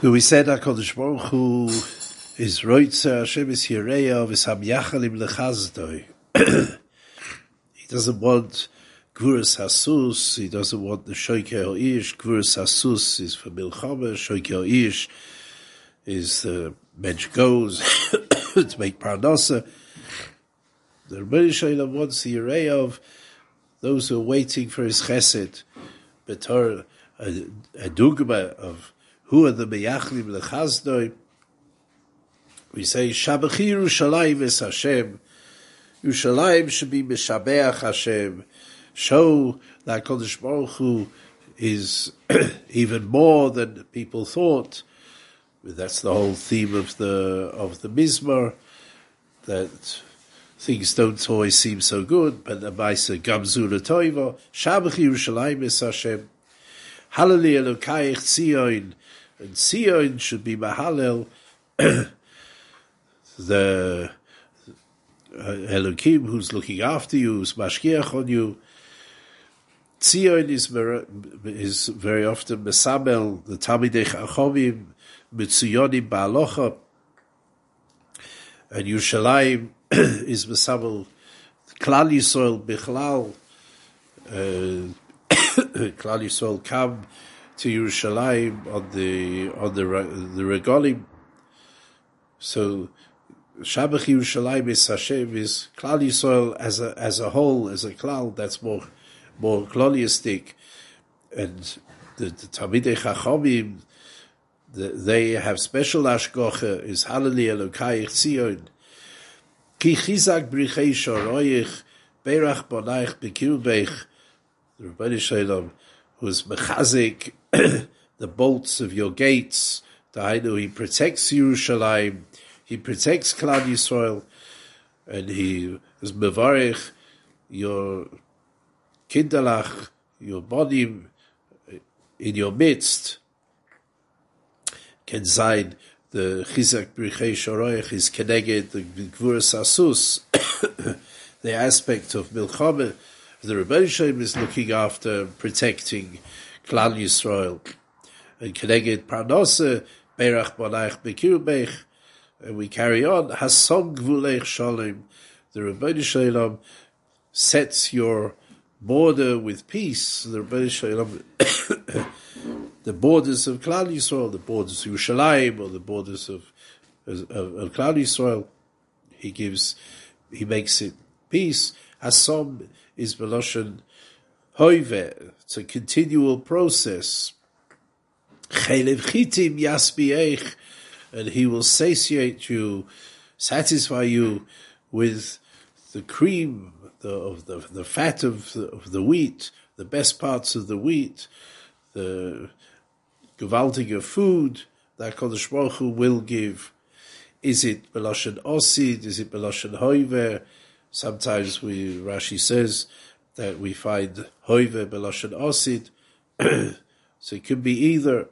We said HaKadosh Baruch Hu is Roitzer Hashem is Yireya v'sam yachalim lechazdoi. He doesn't want Gvuras Hasus, he doesn't want the Shoike Ish. Gvuras Hasus is for Milchama, Shoike Ish is the mensch goes to make Parnasa. The Rebbe Shalom wants the array of those who are waiting for his chesed, betor a, a dugma of who are the meyachlim lechazdoi. We say Shabachi Yerushalayim is Hashem. Yerushalayim should be Meshabeach Hashem. Show that Kodesh Baruch Hu is even more than people thought. That's the whole theme of the of the Mizmor, that things don't always seem so good, but the Maisa Gamzu Toiva, Shabach Yerushalayim is Hashem. Hallelujah Elokayich Tzion, and Tzion should be Mahalel, the uh, Elokim who's looking after you, who's mashkiach on you. Tzion is, is very often Mesamel, the Talmidei Chachovim, Mitzuyonim Ba'alocha, and Yerushalayim is Mesamel, Klal Yisrael Bichlal, uh, Klal Yisrael come to Yerushalayim on the on the the regalim. So Shabbat Yerushalayim is Hashem is Klal Yisrael as a as a whole as a klal that's more more kloliistic, and the, the Talmidei Chachamim the, they have special ashgocha is Hallelujah Elokayich Tzion. Ki chizak brichei shoroich berach bonaich bekirbeich the Rebbeinu Shalom who's mechazik the bolts of your gates. Dainu, he protects Yerushalayim, he protects Klal Yisrael, and he is mevarich your kindalach, your body in your midst. Can sign the chizak brichei shoroich is connected the gvur sasus, the aspect of milchama. The Rebbeinu Shalom is looking after protecting Klal Yisrael. And Keneged Parnose, Berach Bonach and we carry on, Hasom Gvulech Shalom. The Rebbeinu Shalom sets your border with peace. The Rebbeinu Shalom, the borders of Klal Yisrael, the borders of Yerushalayim, or the borders of, of, of Klal Yisrael, he gives, he makes it peace. Hasom is Beloshan Hoive. It's a continual process. Chelev chitim yasbiech, and he will satiate you, satisfy you with the cream the, of the, the fat of the, of the wheat, the best parts of the wheat, the gewaltige food that Kodesh Baruch Hu will give. Is it Beloshan Osid? Is it Beloshan Hoiver? Sometimes we Rashi says that we find Hoiver Beloshan Osid. so it could be either.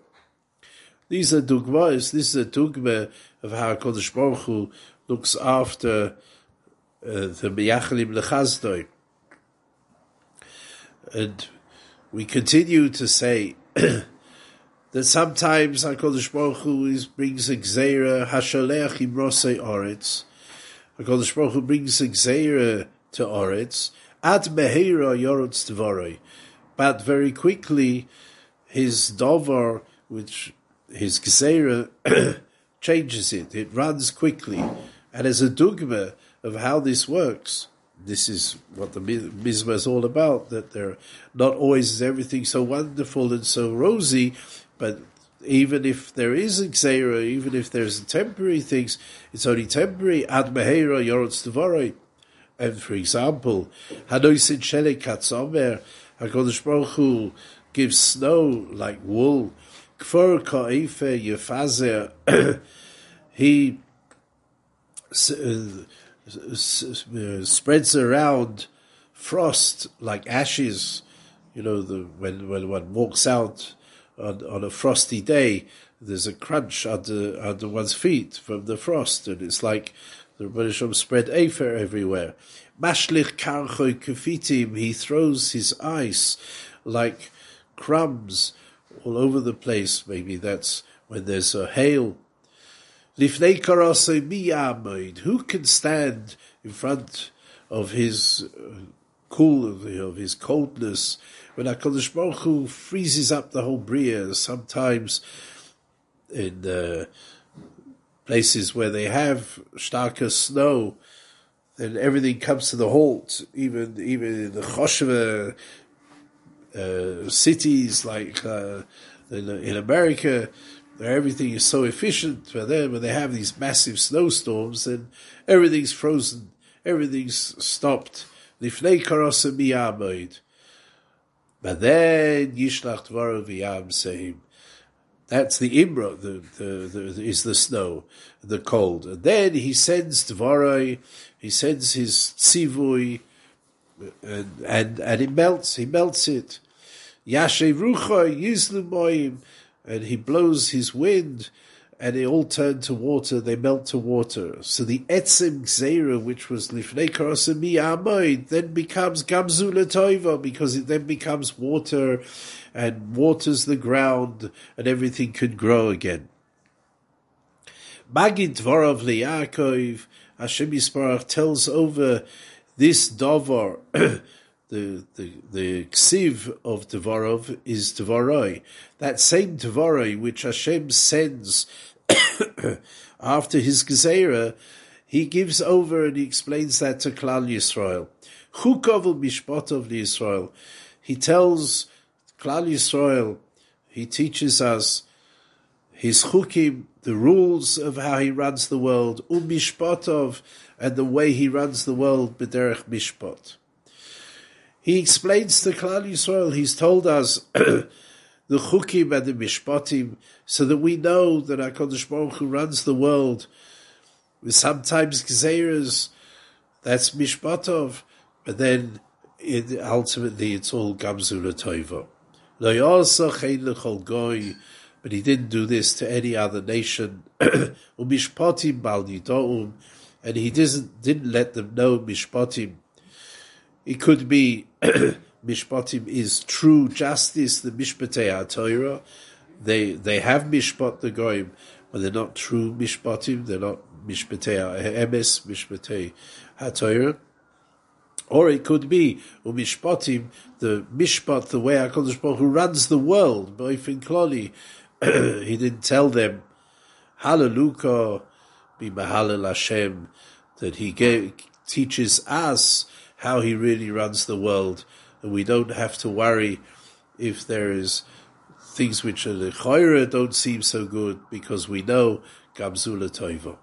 These are dugmas. This is a dugma of how Kodesh Baruch Hu looks after uh, the Miyachalim Lechazdoi. And we continue to say that sometimes HaKadosh Baruch Hu is, brings a gzeira hashalech imrosei oretz. HaKadosh Baruch Hu brings a gzeira to oretz ad meheira yorotz tvoroi. But very quickly, his dover, which his gzeira, changes it. It runs quickly. And as a dugma of how this works, this is what the Mizmor is all about, that they're not always is everything so wonderful and so rosy, but even if there is a xera, even if there's temporary things, it's only temporary. Ad mehera yorotz. And for example, Hanoisin Shele Katzomer, HaKadosh Baruch Hu gives snow like wool. Kfor Ka'ife Yefazer, he uh, uh, spreads around frost like ashes. You know, the, when, when one walks out on, on a frosty day, there's a crunch under, under one's feet from the frost, and it's like the British spread afer everywhere. Mashlich karchoy kufitim, he throws his ice like crumbs all over the place. Maybe that's when there's a hail. Lifnei karase miyamoid. Who can stand in front of his uh, cool of his coldness when Hakadosh Baruch Hu freezes up the whole bria? Sometimes in uh, places where they have starker snow, then everything comes to the halt. Even even in the Chosheva uh, cities like uh, in, in, America, where everything is so efficient for them, when they have these massive snowstorms, then everything's frozen, everything's stopped. Lifnei karosa miyamoid. But then Yishlach Dvaro v'yam sehim. That's the Imra, the, the, the, is the snow, the cold. And then he sends Dvaroi, he sends his tzivui, and, and, and it melts, he melts it. Yashe Rucha Yizlu Moim, and he blows his wind, and they all turn to water, they melt to water. So the Etzim Gzeira, which was Lifnei Karasami Amoid, then becomes Gamzula Toiva, because it then becomes water, and waters the ground, and everything could grow again. Magid Dvorov Le'Yakov, Hashem Yisparach tells over this Dovar, the the the ksiv of Devarov is Devaroi. That same Devaroi which Hashem sends after his Gezerah, he gives over and he explains that to Klal Yisrael. Chukov mishpotov Yisrael. He tells Klal Yisrael, he teaches us his chukim, the rules of how he runs the world, umishpotov, and the way he runs the world, b'derech mishpot. He explains to Klal Yisrael, he's told us the chukim and the mishpatim, so that we know that HaKadosh Baruch Hu runs the world with sometimes gzeras, that's mishpatov, but then it, ultimately it's all gamzula toivo. But he didn't do this to any other nation. Umishpatim bal and he didn't, didn't let them know mishpatim it could be mishpatim is true justice, the mishpatei HaTorah. They they have mishpat the goyim, but they're not true mishpatim. They're not mishpatei emes mishpatei HaTorah. Or it could be umishpatim, the mishpat, the way Hakadosh Baruch Hu runs the world. Boifin kloli, he didn't tell them hallelujah, be Hashem, that he gave, teaches us how he really runs the world, and we don't have to worry if there is things which are the don't seem so good because we know Gamzula Toivo.